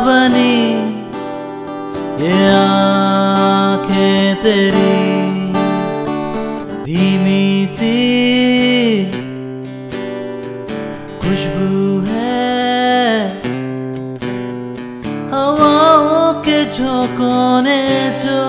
बनी ये आँखें तेरी धीमी सी खुशबू है। हवाओं के झोंकों ने जो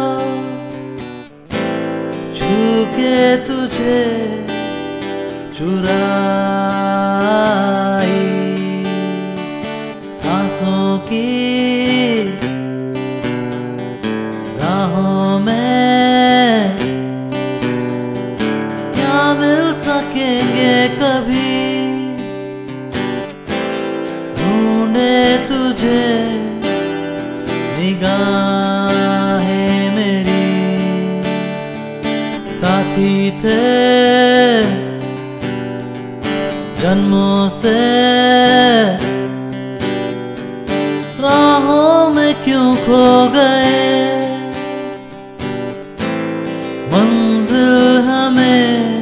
साथी थे। जन्मों से राहों में क्यों खो गए? मंजिल हमें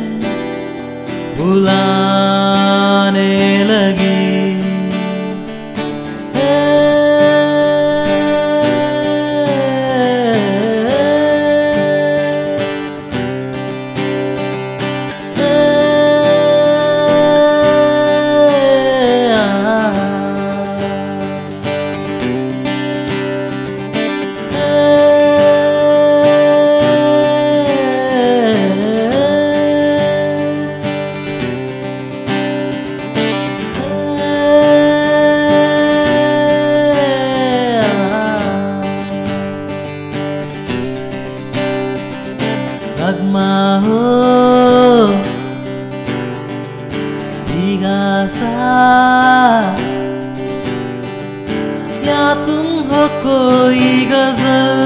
सा क्या तुम हो कोई गज़ल?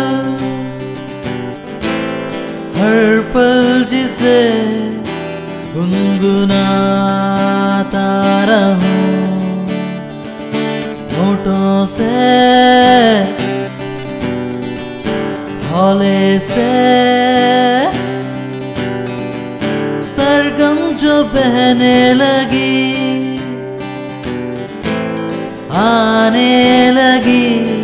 हर पल जिसे गुनगुनाता रहूँ, होठों से, हौले से। सरगम जो बहने लगी आने लगी।